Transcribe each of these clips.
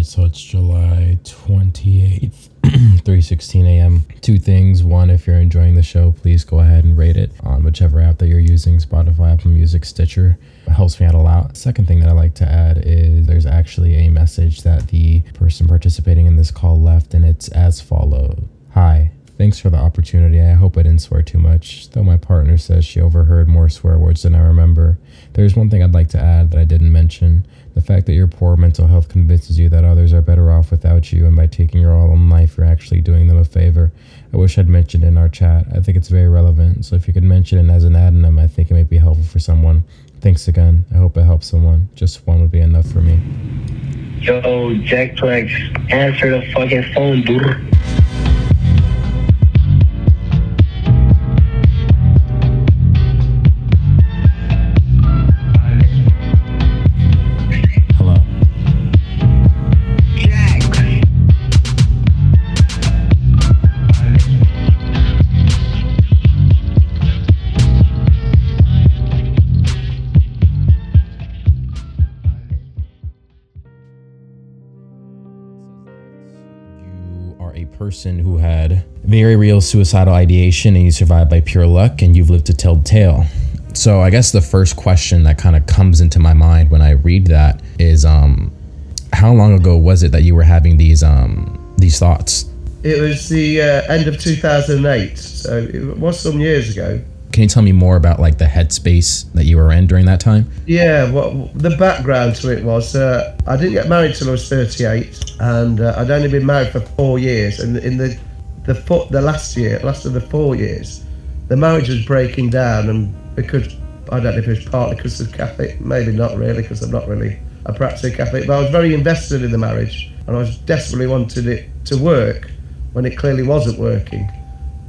right, so it's July 28th, 3:16 a.m. Two things. One, if you're enjoying the show, please go ahead and rate it on whichever app that you're using, Spotify, Apple Music, Stitcher. It helps me out a lot. Second thing that I like to add is there's actually a message that the person participating in this call left, and it's as follows. Hi, Thanks for the opportunity. I hope I didn't swear too much, though my partner says she overheard more swear words than I remember. There's one thing I'd like to add that I didn't mention. The fact that your poor mental health convinces you that others are better off without you, and by taking your all in life, you're actually doing them a favor. I wish I'd mentioned in our chat. I think it's very relevant, so if you could mention it as an addendum, I think it may be helpful for someone. Thanks again. I hope it helps someone. Just one would be enough for me. Yo, Jack Flex, answer the fucking phone, dude. Person who had very real suicidal ideation and you survived by pure luck and you've lived to tell the tale. So I guess the first question that kind of comes into my mind when I read that is um how long ago was it that you were having these um these thoughts? It was the uh, end of 2008, so it was some years ago. Can you tell me more about like the headspace that you were in during that time? Yeah, well, the background to it was uh, I didn't get married till I was 38, and uh, I'd only been married for four years. And in the the the last year, last of the four years, the marriage was breaking down, and because I don't know if it was partly because of Catholic, maybe not really, because I'm not really a practicing Catholic, but I was very invested in the marriage, and I was desperately wanted it to work when it clearly wasn't working,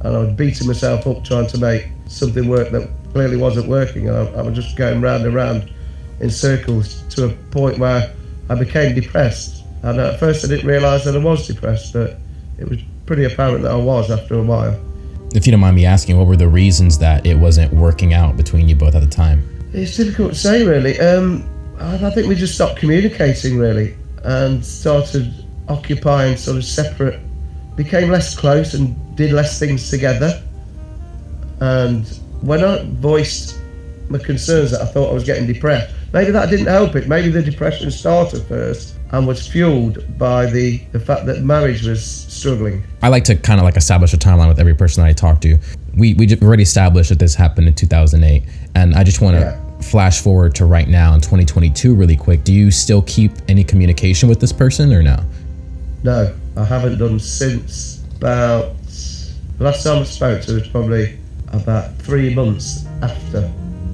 and I was beating myself up trying to make something worked that clearly wasn't working, and I, I was just going round and round in circles to a point where I became depressed. And at first, I didn't realise that I was depressed, but it was pretty apparent that I was after a while. If you don't mind me asking, what were the reasons that it wasn't working out between you both at the time? It's difficult to say, really. Um, I, I think we just stopped communicating, really, and started occupying sort of separate, became less close and did less things together. And when I voiced my concerns that I thought I was getting depressed, maybe that didn't help it. Maybe the depression started first and was fueled by the, the fact that marriage was struggling. I like to kind of like establish a timeline with every person that I talk to. We we already established that this happened in 2008, and I just want to Yeah. flash forward to right now in 2022 really quick. Do you still keep any communication with this person or no? No, I haven't done since about the last time I spoke to her was probably about three months after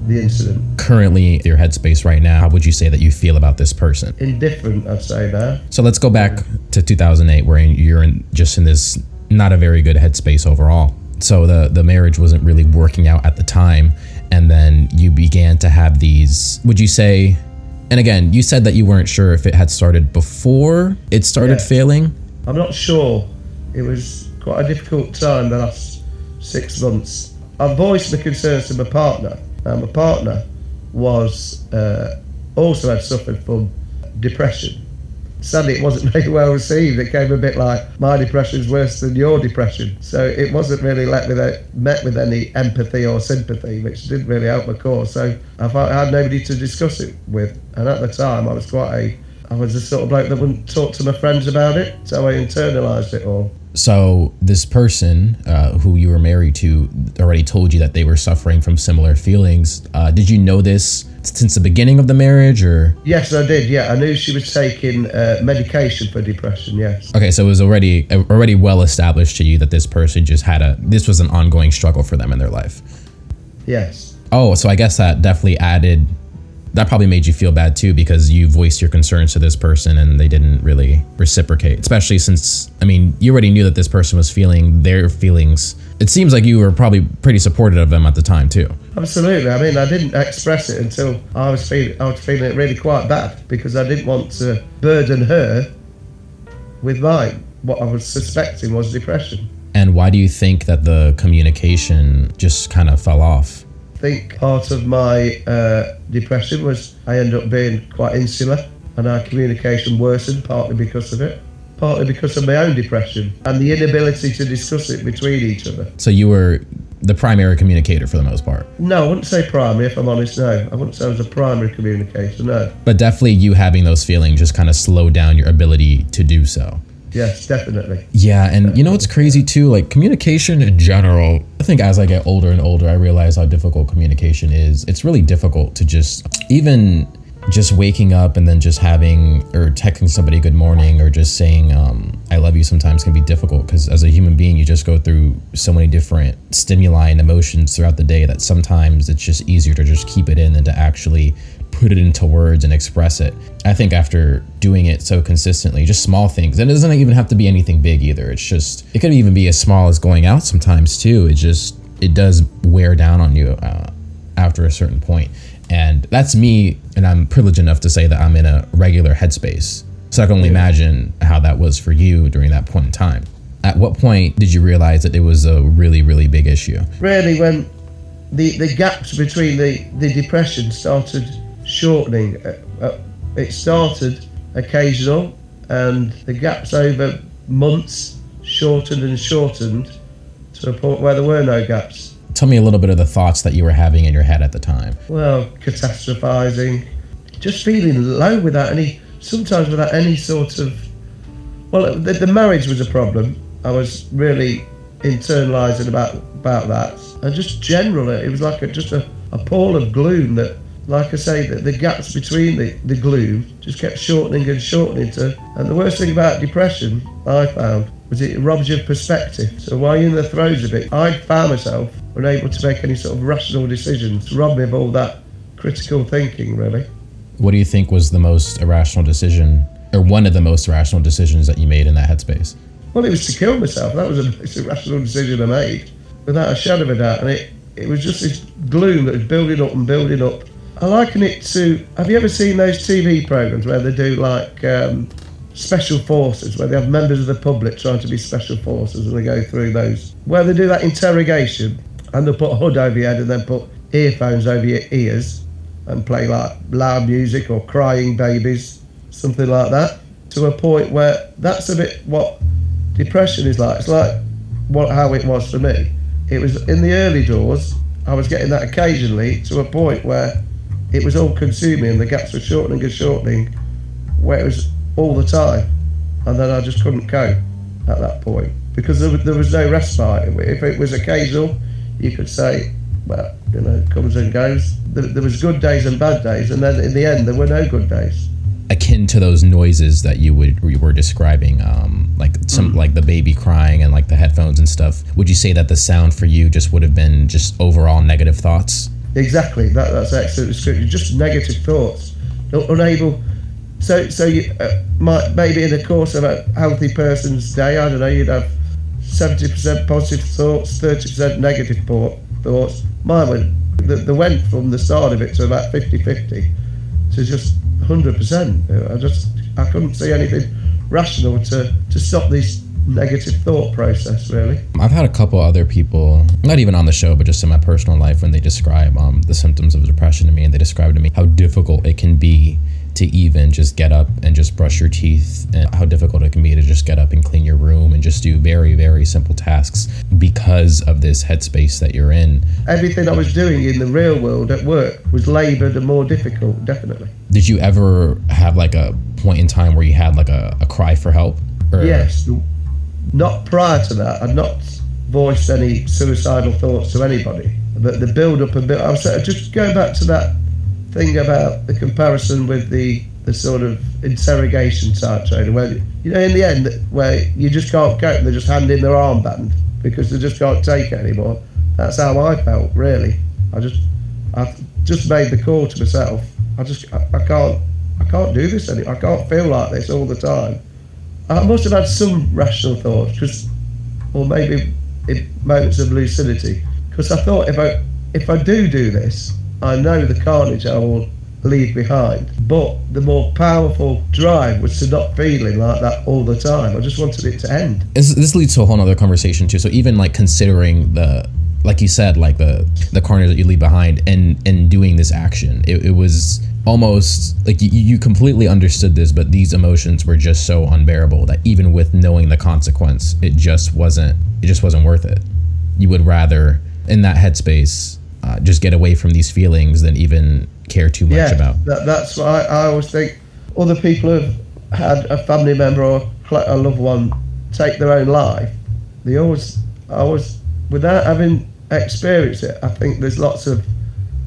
the incident. Currently, your headspace right now, how would you say that you feel about this person? Indifferent, I'd say now. So let's go back to 2008, where you're in just in this not a very good headspace overall. So the the marriage wasn't really working out at the time, and then you began to have these. Would you say? And again, you said that you weren't sure if it had started before it started failing. I'm not sure. It was quite a difficult time the last six months. I voiced my concerns to my partner. And my partner was uh, also had suffered from depression. Sadly, it wasn't very well received. It came a bit like my depression's worse than your depression. So it wasn't really let with a, met with any empathy or sympathy, which didn't really help my cause. So I I had nobody to discuss it with. And at the time, I was quite a I was the sort of bloke that wouldn't talk to my friends about it, so I internalised it all. So this person uh, who you were married to already told you that they were suffering from similar feelings. Uh, did you know this since the beginning of the marriage, or Yes, I did. Yeah, I knew she was taking uh, medication for depression. Yes. okay? So it was already already well established to you that this person just had a this was an ongoing struggle for them in their life. Yes. Oh, so I guess that definitely added. That probably made you feel bad too because you voiced your concerns to this person and they didn't really reciprocate. Especially since, I mean, you already knew that this person was feeling their feelings. It seems like you were probably pretty supportive of them at the time too. Absolutely. I mean, I didn't express it until I was feeling I was feeling it really quite bad because I didn't want to burden her with mine. What I was suspecting was depression. And why do you think that the communication just kind of fell off? I think part of my uh, depression was I ended up being quite insular and our communication worsened partly because of it, partly because of my own depression and the inability to discuss it between each other. So you were the primary communicator for the most part. No, I wouldn't say primary, if I'm honest, no. I wouldn't say I was a primary communicator, no. But definitely you having those feelings just kind of slowed down your ability to do so. Yes, definitely. Yeah, and you know what's crazy too? Like communication in general. I think as I get older and older, I realize how difficult communication is. It's really difficult to just even just waking up and then just having or texting somebody good morning or just saying um, I love you sometimes can be difficult because as a human being you just go through so many different stimuli and emotions throughout the day that sometimes it's just easier to just keep it in than to actually put it into words and express it. I think after doing it so consistently, just small things, and it doesn't even have to be anything big either. It's just it could even be as small as going out sometimes too. It just it does wear down on you uh, after a certain point, and that's me. And I'm privileged enough to say that I'm in a regular headspace. So I can only imagine how that was for you during that point in time. At what point did you realize that it was a really, really big issue? Really, when the, the gaps between the, the depression started shortening, uh, uh, it started occasional, and the gaps over months shortened and shortened to a point where there were no gaps. Tell me a little bit of the thoughts that you were having in your head at the time. Well, catastrophizing, just feeling low without any, sometimes without any sort of. Well, the, the marriage was a problem. I was really internalizing about about that, and just generally, it was like a, just a, a pall of gloom that, like I say, that the gaps between the, the gloom just kept shortening and shortening. To, and the worst thing about depression, I found, was it robs you of perspective. So while you're in the throes of it, I found myself unable to make any sort of rational decisions, rob me of all that critical thinking, really. What do you think was the most irrational decision, or one of the most irrational decisions that you made in that headspace? Well, it was to kill myself. That was the most irrational decision I made, without a shadow of a doubt. And it, it was just this gloom that was building up and building up. I liken it to have you ever seen those TV programs where they do like um, special forces, where they have members of the public trying to be special forces and they go through those, where they do that interrogation and they'll put a hood over your head and then put earphones over your ears and play like loud music or crying babies, something like that, to a point where that's a bit what depression is like. It's like what how it was for me. It was in the early doors. I was getting that occasionally to a point where it was all consuming and the gaps were shortening and shortening, where it was all the time, and then I just couldn't cope at that point because there, was- there was no respite. If it was occasional, you could say, well, you know, it comes and goes. There, there was good days and bad days, and then in the end, there were no good days. Akin to those noises that you would you were describing, um, like some like the baby crying and like the headphones and stuff. Would you say that the sound for you just would have been just overall negative thoughts? Exactly. That, that's excellent description. Just negative thoughts. Unable. So, so you uh, might maybe in the course of a healthy person's day, I don't know, you'd have seventy percent positive thoughts, thirty percent negative thought, thoughts. Mine went. The, the went from the start of it to about 50-50 to just hundred percent. I just I couldn't see anything rational to to stop this negative thought process. Really. I've had a couple other people, not even on the show, but just in my personal life, when they describe um, the symptoms of depression to me, and they describe to me how difficult it can be to even just get up and just brush your teeth, and how difficult it can be to just get up and clean your room and just do very, very simple tasks because of this headspace that you're in. Everything I was doing in the real world at work was laboured and more difficult. Definitely. Did you ever have like a point in time where you had like a, a cry for help? Or- Yes. Not prior to that, I'd not voiced any suicidal thoughts to anybody. But the build up and build, I was just going back to that thing about the comparison with the the sort of interrogation type training, where you know in the end where you just can't cope, they're just hand in their armband because they just can't take it anymore. That's how I felt really. I just I just made the call to myself. I just I, I can't I can't do this anymore. I can't feel like this all the time. I must have had some rational thoughts, because, or maybe in moments of lucidity, because I thought if I if I do do this, I know the carnage I will leave behind. But the more powerful drive was to not feeling like that all the time. I just wanted it to end. this, this leads to a whole other conversation too. So even like considering the, like you said, like the the carnage that you leave behind, and and doing this action, it, it was almost like you, you completely understood this, but these emotions were just so unbearable that even with knowing the consequence, it just wasn't it just wasn't worth it. You would rather in that headspace uh, just get away from these feelings than even care too much yeah, about. That, that's why I, I always think other people have had a family member or a loved one take their own life. They always, I always, without having experienced it, I think there's lots of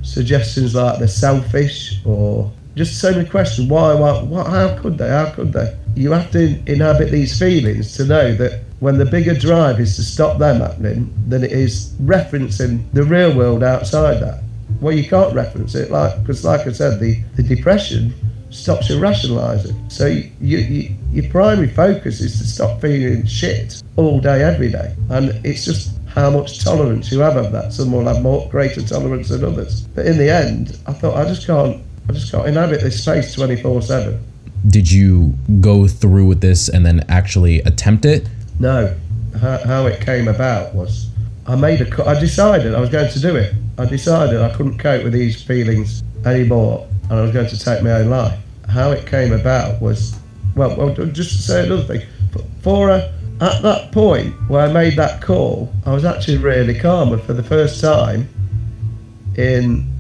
suggestions like they're selfish or just so many questions. Why? Why? What, how could they? How could they? You have to inhabit these feelings to know that when the bigger drive is to stop them happening than it is referencing the real world outside that. Well, you can't reference it, like because, like I said, the, the depression stops you rationalising. So you, you, your primary focus is to stop feeling shit all day, every day, and it's just how much tolerance you have of that. Some will have more greater tolerance than others. But in the end, I thought I just can't, I just can't inhabit this space twenty four seven. Did you go through with this and then actually attempt it? No, how, how it came about was I made a I decided I was going to do it. I decided I couldn't cope with these feelings anymore, and I was going to take my own life. How it came about was, well, well just to say another thing, for a, at that point where I made that call, I was actually really calm, and for the first time in,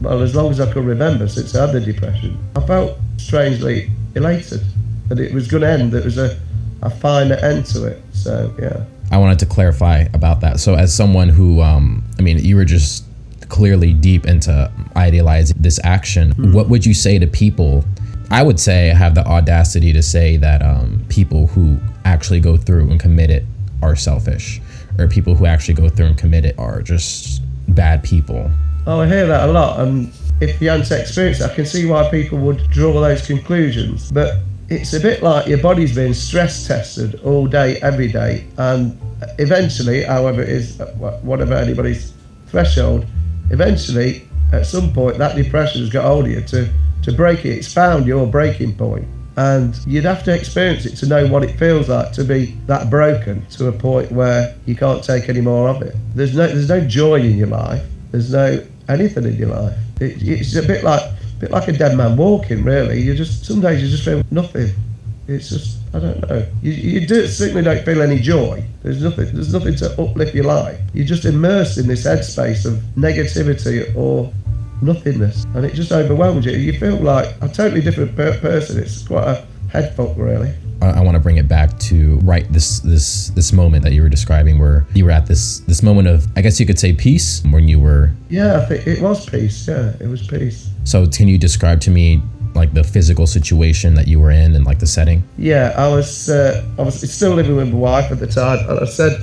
well, as long as I could remember since I had the depression, I felt strangely elated that it was going to end. There was a, a finer end to it. So yeah. I wanted to clarify about that. So, as someone who, um, I mean, you were just clearly deep into idealizing this action. Hmm. What would you say to people? I would say I have the audacity to say that um, people who actually go through and commit it are selfish, or people who actually go through and commit it are just bad people. Oh, I hear that a lot, and if you hadn't experienced it, I can see why people would draw those conclusions. But it's a bit like your body's being stress tested all day, every day, and eventually, however it is, whatever anybody's threshold, eventually, at some point, that depression has got hold of you to, to break it. It's found your breaking point. And you'd have to experience it to know what it feels like to be that broken to a point where you can't take any more of it. There's no, there's no joy in your life. There's no anything in your life. It, it's a bit like, a bit like a dead man walking. Really, you just some days you just feel nothing. It's just I don't know. You, you do certainly don't feel any joy. There's nothing. There's nothing to uplift your life. You're just immersed in this headspace of negativity or nothingness, and it just overwhelms you. You feel like a totally different per- person. It's quite a head fuck, really. I, want to bring it back to right this this this moment that you were describing, where you were at this this moment of I guess you could say peace when you were. Yeah, I think it was peace. Yeah, it was peace. So can you describe to me like the physical situation that you were in and like the setting? Yeah, I was uh, I was still living with my wife at the time, and I said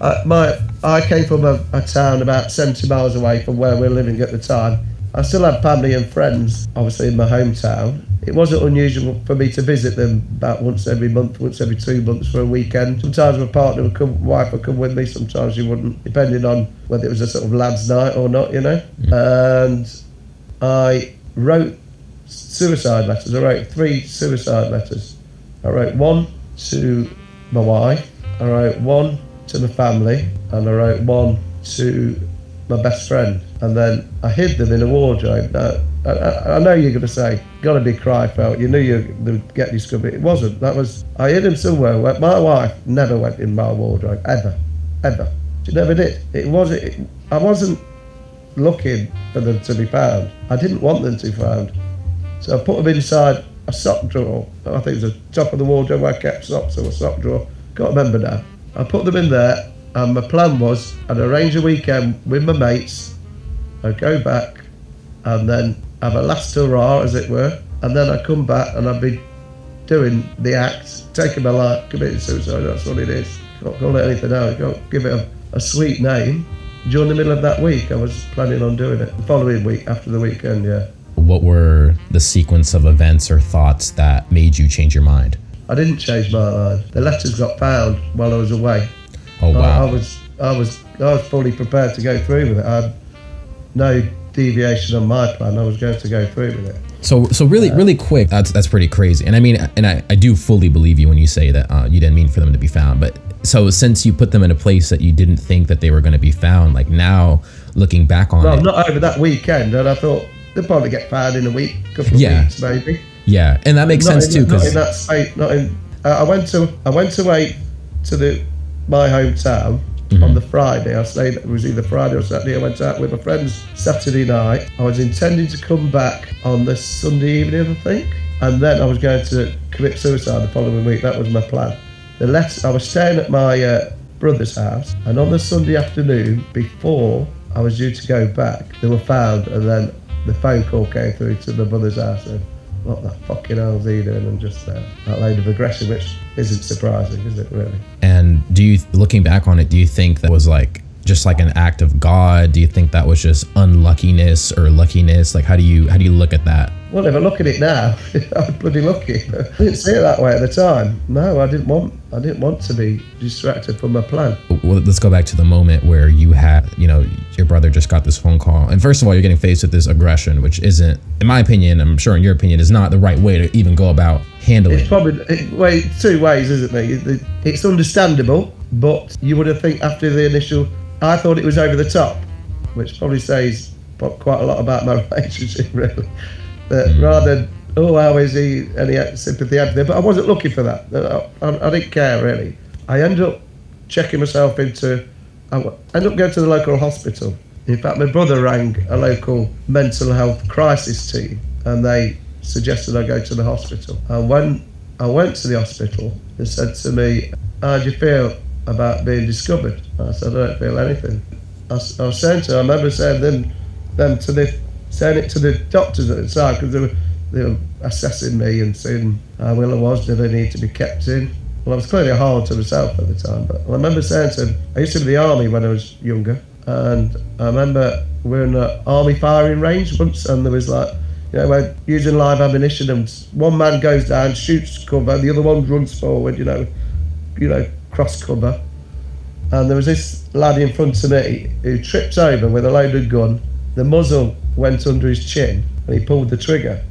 uh, my I came from a, a town about 70 miles away from where we were living at the time. I still had family and friends, obviously in my hometown. It wasn't unusual for me to visit them about once every month, once every two months for a weekend. Sometimes my partner would come, wife would come with me. Sometimes she wouldn't, depending on whether it was a sort of lads' night or not, you know. Mm. And I wrote suicide letters. I wrote three suicide letters. I wrote one to my wife. I wrote one to my family, and I wrote one to my best friend. And then I hid them in a wardrobe. Now, I, I, know you're going to say, "Got to be Cryfelt." You knew you would get discovered. It wasn't. That was I hid them somewhere. Where my wife never went in my wardrobe ever, ever. She never did. It wasn't. It, I wasn't looking for them to be found. I didn't want them to be found. So I put them inside a sock drawer. I think it was the top of the wardrobe where I kept socks or a sock drawer. Can't remember now. I put them in there, and my plan was I'd arrange a weekend with my mates. I'd go back, and then have a last hurrah, as it were, and then I'd come back and I'd be doing the act, taking my life, committing suicide. That's what it is. Can't call it anything else. Can't give it a, a sweet name. During the middle of that week, I was planning on doing it. The following week, after the weekend, yeah. What were the sequence of events or thoughts that made you change your mind? I didn't change my mind. The letters got found while I was away. Oh I- wow! I, was, I was, I was fully prepared to go through with it. I had no deviation on my plan. I was going to go through with it. So so really really quick. That's that's pretty crazy. And I mean, and I, I do fully believe you when you say that uh, you didn't mean for them to be found. But so since you put them in a place that you didn't think that they were going to be found, like now looking back on Well, it, not over that weekend, and I thought they'll probably get found in a week, couple of Yeah. weeks maybe. Yeah, and that makes not sense in, too Not in that state. Not in. Uh, I went to I went away to the my hometown Mm-hmm. on the Friday. I stayed. It was either Friday or Saturday. I went out with my friends Saturday night. I was intending to come back on the Sunday evening, I think, and then I was going to commit suicide the following week. That was my plan. The let I was staying at my uh, brother's house, and on the Sunday afternoon before I was due to go back, they were found, and then the phone call came through to my brother's house. And, what the fucking hell's he doing? And just uh, that load of aggression, which isn't surprising, is it really? And do you, looking back on it, do you think that was like just like an act of God? Do you think that was just unluckiness or luckiness? Like, how do you how do you look at that? Well, if I look at it now, I'm bloody lucky. I didn't see it that way at the time. No, I didn't want. I didn't want to be distracted from my plan. Well, let's go back to the moment where you had, you know, your brother just got this phone call, and first of all, you're getting faced with this aggression, which isn't, in my opinion, I'm sure in your opinion, is not the right way to even go about handling. It. It's probably it, way two ways, isn't it? It- It's understandable, but you would have think after the initial, I thought it was over the top, which probably says quite a lot about my relationship, really. That hmm. rather oh how is he any sympathy out there, but I wasn't looking for that. I, I, I didn't care really. I ended up checking myself into. I ended up going to the local hospital. In fact, my brother rang a local mental health crisis team, and they suggested I go to the hospital. And when I went to the hospital, they said to me, "How do you feel about being discovered?" I said, "I don't feel anything." I was saying to, I remember saying them, them to the, saying it to the doctors at the time because they were, they were assessing me and seeing how ill I was. Did I need to be kept in? Well, I was clearly hard to myself at the time, but I remember saying to him, I used to be in the army when I was younger, and I remember we were in an army firing range once, and there was like, you know, we're using live ammunition, and one man goes down, shoots cover, the other one runs forward, you know, you know, cross cover, and there was this lad in front of me who tripped over with a loaded gun. The muzzle went under his chin, and he pulled the trigger,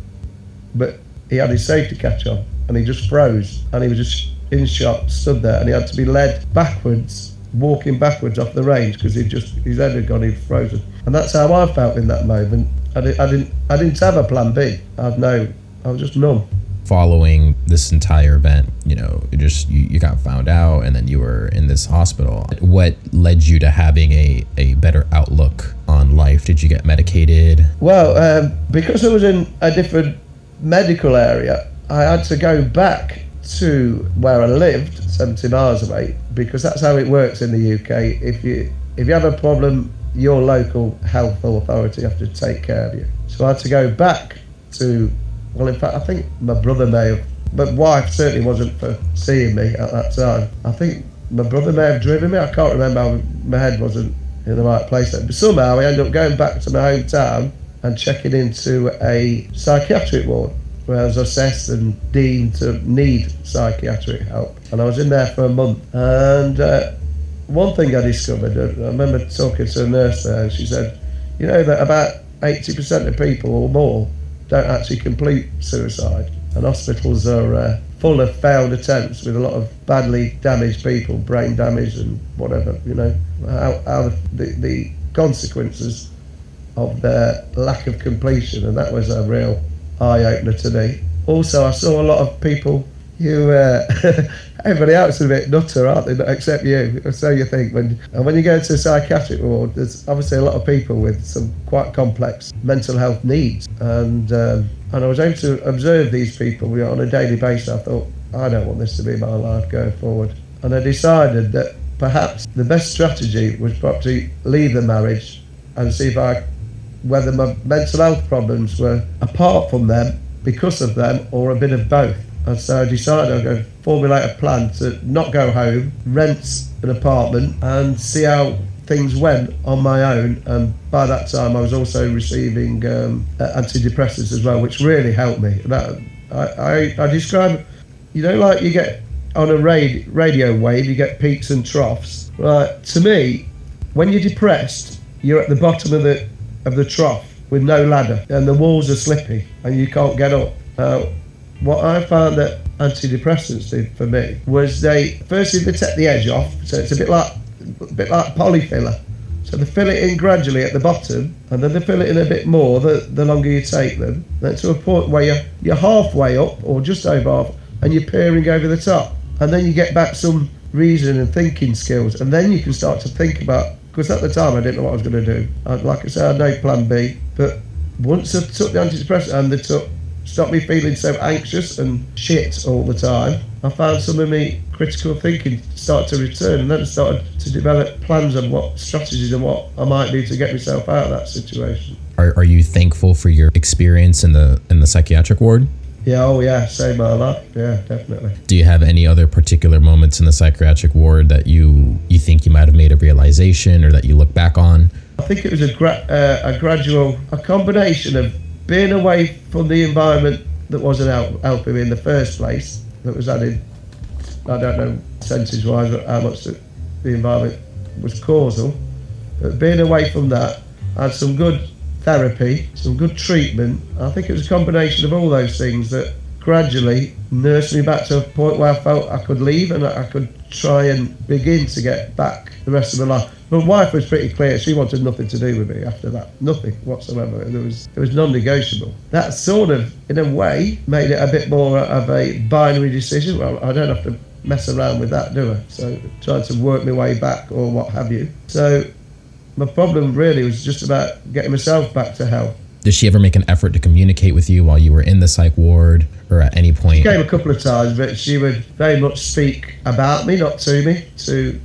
but he had his safety catch on, and he just froze, and he was just in shot, stood there, and he had to be led backwards, walking backwards off the range because he just his head had gone, he'd frozen, and that's how I felt in that moment. I, di- I didn't, I didn't have a plan B. I had no, I was just numb. Following this entire event you know you just you, you got found out and then you were in this hospital what led you to having a, a better outlook on life did you get medicated Well, um, because I was in a different medical area, I had to go back to where I lived, 70 miles away, because that's how it works in the UK. If you if you have a problem, your local health authority have to take care of you. So I had to go back to, well, in fact, I think my brother may have, but wife certainly wasn't for seeing me at that time. I think my brother may have driven me. I can't remember. My head wasn't in the right place. But somehow I ended up going back to my hometown and checking into a psychiatric ward where I was assessed and deemed to need psychiatric help. And I was in there for a month. And uh, one thing I discovered, uh, I remember talking to a nurse there, and she said, you know, that about 80% of people or more don't actually complete suicide. And hospitals are uh, full of failed attempts with a lot of badly damaged people, brain damage and whatever, you know, how, how the, the consequences of their lack of completion, and that was a real eye opener to me. Also, I saw a lot of people who, uh, everybody else is a bit nutter, aren't they? Except you, so you think. When and when you go to a psychiatric ward, there's obviously a lot of people with some quite complex mental health needs, and um, and I was able to observe these people you know, on a daily basis. I thought, I don't want this to be my life going forward, and I decided that perhaps the best strategy was probably leave the marriage and see if I whether my mental health problems were apart from them, because of them, or a bit of both. And so I decided I'm going to formulate a plan to not go home, rent an apartment, and see how things went on my own. And by that time, I was also receiving um, antidepressants as well, which really helped me. That I, I, I describe, you know, like you get on a rad- radio wave, you get peaks and troughs. Right? To me, when you're depressed, you're at the bottom of the of the trough with no ladder, and the walls are slippy, and you can't get up. Uh, what I found that antidepressants did for me was they firstly they take the edge off, so it's a bit like a bit like Polyfilla. So they fill it in gradually at the bottom, and then they fill it in a bit more the, the longer you take them. Then to a point where you're, you're halfway up, or just over half, and you're peering over the top. And then you get back some reasoning and thinking skills, and then you can start to think about. Because at the time I didn't know what I was going to do. I, like I said, I had no plan B. But once I took the antidepressant and they took stopped me feeling so anxious and shit all the time. I found some of me critical thinking start to return, and then started to develop plans and what strategies and what I might do to get myself out of that situation. Are, are you thankful for your experience in the in the psychiatric ward? Yeah, oh yeah, saved my life. Yeah, definitely. Do you have any other particular moments in the psychiatric ward that you you think you might have made a realization or that you look back on? I think it was a gra- uh, a gradual a combination of being away from the environment that wasn't help, helping me in the first place. That was added. I don't know percentage wise how much the, the environment was causal. But being away from that, I had some good therapy, some good treatment. I think it was a combination of all those things that gradually nursed me back to a point where I felt I could leave and I could try and begin to get back the rest of my life. My wife was pretty clear; she wanted nothing to do with me after that, nothing whatsoever. It was it was non-negotiable. That sort of, in a way, made it a bit more of a binary decision. Well, I don't have to mess around with that, do I? So trying to work my way back or what have you. So my problem really was just about getting myself back to health. Did she ever make an effort to communicate with you while you were in the psych ward or at any point? She came a couple of times, but she would very much speak about me, not to me, to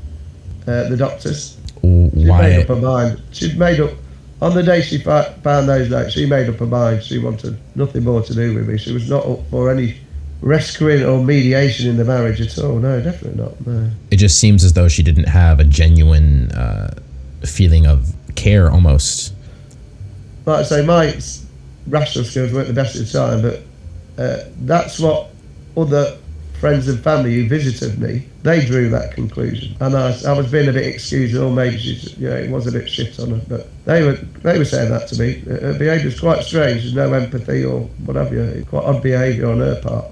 uh, the doctors. She made up her mind. She'd made up on the day she found those notes. She made up her mind. She wanted nothing more to do with me. She was not up for any rescuing or mediation in the marriage at all. No, definitely not. No. It just seems as though she didn't have a genuine uh, feeling of care almost. Like I say, my rational skills weren't the best at the time, but uh, that's what other friends and family who visited me they drew that conclusion. And I, I was being a bit excused, or maybe she's, you know, it was a bit shit on her, but they were they were saying that to me. Her behaviour was quite strange. There's no empathy or whatever. Quite odd behaviour on her part.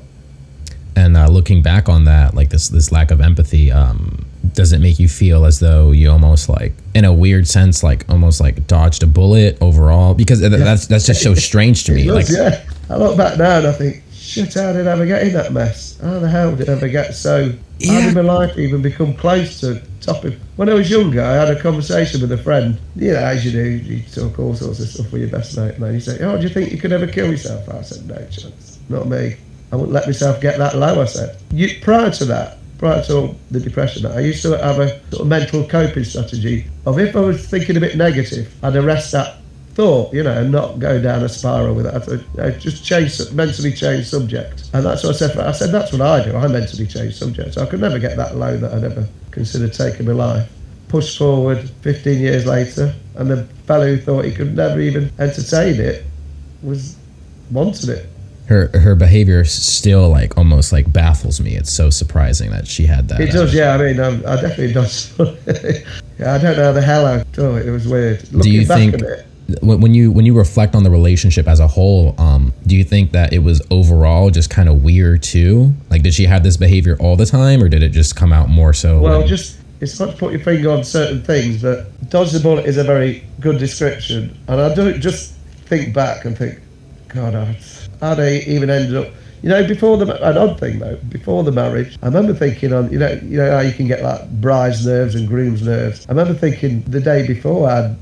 And uh, looking back on that, like this this lack of empathy, um, does it make you feel as though you almost like, in a weird sense, like almost like dodged a bullet overall? Because th- that's that's just so strange to me. It Like, yeah. I look back now and I think, shit, how did I ever get in that mess? How the hell did I ever get so? How did my life even become close to topping? When I was younger, I had a conversation with a friend. You know, as you do, you talk all sorts of stuff with your best mate, man. You say, oh, do you think you could ever kill yourself? I said, no chance. Not me. I wouldn't let myself get that low, I said. You, prior to that, prior to all the depression, I used to have a sort of mental coping strategy of if I was thinking a bit negative, I'd arrest that thought, you know, and not go down a spiral with it. I thought, just change, mentally change subject. And that's what I said. I said, that's what I do. I mentally change subject. So I could never get that low that I'd ever considered taking my life. Push forward 15 years later, and the fellow who thought he could never even entertain it was wanted it. her her behavior still like almost like baffles me. It's so surprising that she had that. It does, yeah. I mean, um, I definitely does. yeah, I don't know how the hell I it. It was weird. Looking do you back think at it, when when you when you reflect on the relationship as a whole um do you think that it was overall just kind of weird too like did she have this behavior all the time or did it just come out more so Well, when- just it's hard to put your finger on certain things, but dodge the bullet is a very good description. And I do just think back and think, God, how how they even ended up. You know, before the an odd thing though, before the marriage, I remember thinking on you know you know how you can get like bride's nerves and groom's nerves. I remember thinking the day before I had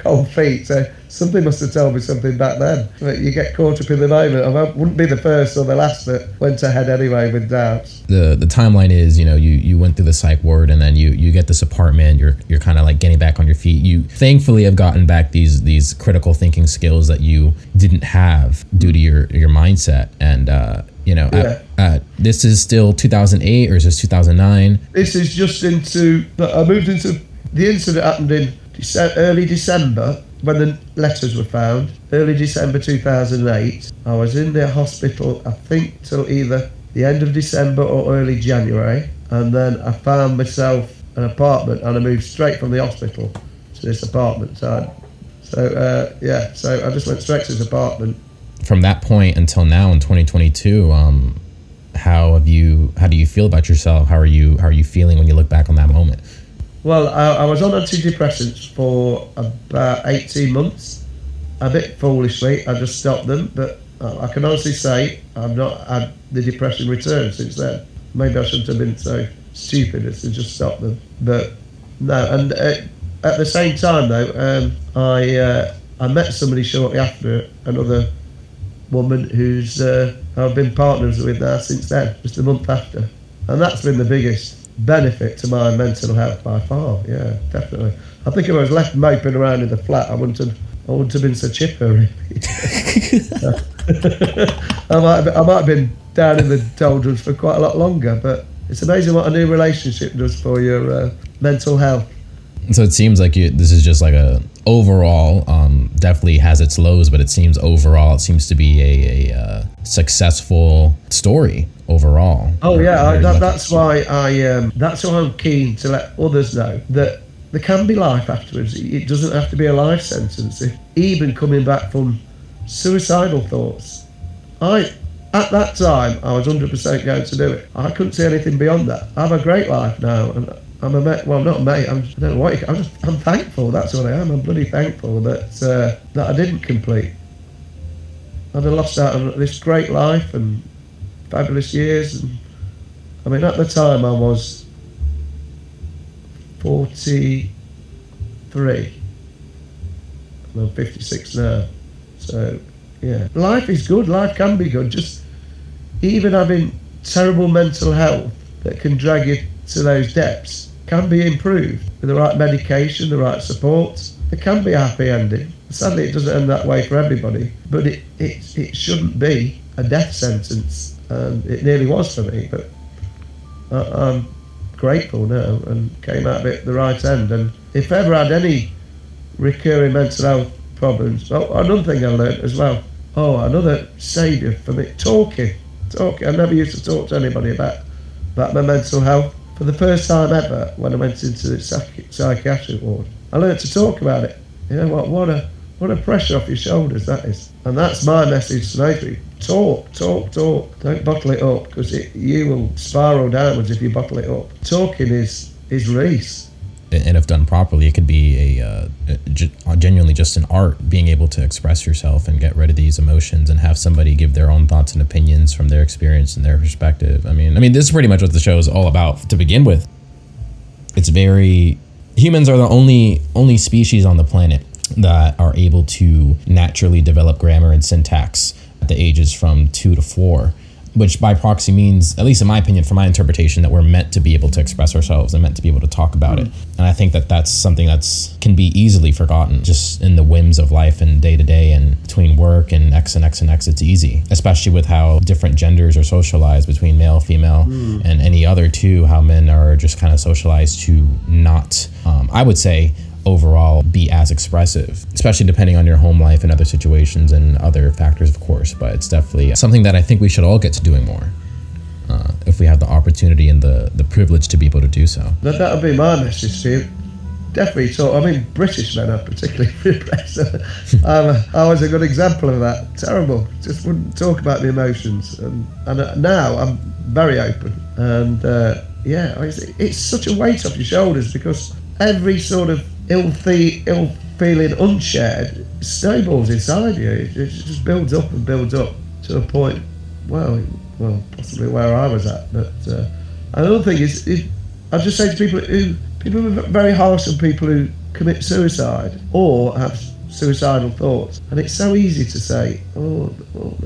cold feet, so something must have told me something back then. But you get caught up in the moment. I wouldn't be the first or the last that went ahead anyway with doubts. the the timeline is you know you you went through the psych ward and then you you get this apartment you're you're kind of like getting back on your feet you thankfully have gotten back these these critical thinking skills that you didn't have due to your your mindset and uh you know at, at, this is still 2008 or is this 2009 This is just into. I moved into. The incident happened in Early December when the letters were found. Early December 2008. I was in the hospital, I think, till either the end of December or early January. And then I found myself an apartment and I moved straight from the hospital to this apartment. So, I, so uh, yeah, so I just went straight to this apartment. from that point until now in 2022 um how have you how do you feel about yourself how are you how are you feeling when you look back on that moment Well, I, I was on antidepressants for about 18 months. A bit foolishly, I just stopped them, but I can honestly say I've not had the depression return since then. Maybe I shouldn't have been so stupid as to just stop them. But no, and uh, at the same time though, um, I uh, I met somebody shortly after, another woman who's uh, I've been partners with now since then, just a month after, and that's been the biggest benefit to my mental health by far. Yeah, definitely. I think if I was left moping around in the flat, I wouldn't have. I wouldn't have been so chipper. Really. I might, have, I might have been down in the doldrums for quite a lot longer, but it's amazing what a new relationship does for your uh, mental health. So it seems like you, this is just like a overall, um, definitely has its lows, but it seems overall it seems to be a, a uh, successful story overall. Oh yeah, I, that, that's why I um, that's why I'm keen to let others know that there can be life afterwards. It doesn't have to be a life sentence. If, even coming back from suicidal thoughts, I at that time I was 100% going to do it. I couldn't see anything beyond that. I have a great life now, and I'm a mate. Well, not a mate. I'm, I don't know what. You, I'm just. I'm thankful. That's what I am. I'm bloody thankful that uh, that I didn't complete. I'd have lost out on this great life and fabulous years. And I mean, at the time I was 43. I'm 56 now. So, yeah. Life is good. Life can be good. Just even having terrible mental health that can drag you to those depths can be improved with the right medication, the right support. There can be a happy ending. Sadly, it doesn't end that way for everybody, but it, it, it shouldn't be a death sentence. And it nearly was for me, but I, I'm grateful now and came out of it the right end. And if ever I had any recurring mental health problems, oh, another thing I learned as well. Oh, another saviour for me, talking. Talking. I never used to talk to anybody about, about my mental health. For the first time ever, when I went into the psych- psychiatric ward, I learned to talk about it. You know what? What a what a pressure off your shoulders that is. And that's my message to tonight. Talk, talk, talk. Don't bottle it up because you will spiral downwards if you bottle it up. Talking is is race and if done properly, it could be a, uh, a, genuinely just an art, being able to express yourself and get rid of these emotions and have somebody give their own thoughts and opinions from their experience and their perspective. I mean, I mean, this is pretty much what the show is all about to begin with. It's very humans are the only only species on the planet that are able to naturally develop grammar and syntax the ages from two to four which by proxy means, at least in my opinion, from my interpretation, that we're meant to be able to express ourselves and meant to be able to talk about mm. it. And I think that that's something that's can be easily forgotten just in the whims of life and day to day and between work and X and X and X. It's easy, especially with how different genders are socialized between male, female, mm. and any other two. How men are just kind of socialized to not, um, I would say, overall be as expressive, especially depending on your home life and other situations and other factors, of course. But it's definitely something that I think we should all get to doing more. Uh, if we have the opportunity and the, the privilege to be able to do so. That that would be my message to you. Definitely So, I mean, British men are particularly repressed. um, I was a good example of that. Terrible. Just wouldn't talk about the emotions. And, and uh, now I'm very open. And uh, yeah, it's, it's such a weight off your shoulders because every sort of ill, Ill feeling unshared snowballs inside you. It, it just builds up and builds up to a point, well, well, possibly where I was at. But uh, another thing is, is, I just say to people who people are very harsh on people who commit suicide or have suicidal thoughts, and it's so easy to say, oh, oh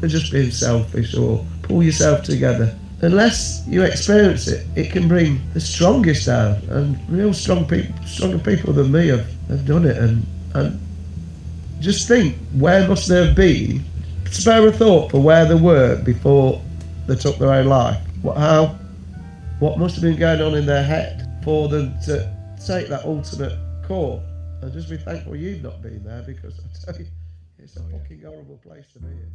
they're just being selfish, or pull yourself together unless you experience it, it can bring the strongest down. And real strong people, stronger people than me have, have done it. And, and just think, where must they have been? Spare a thought for where they were before they took their own life. What, how, what must have been going on in their head for them to take that ultimate call? And just be thankful you've not been there because I tell you, it's a oh, fucking horrible place to be in.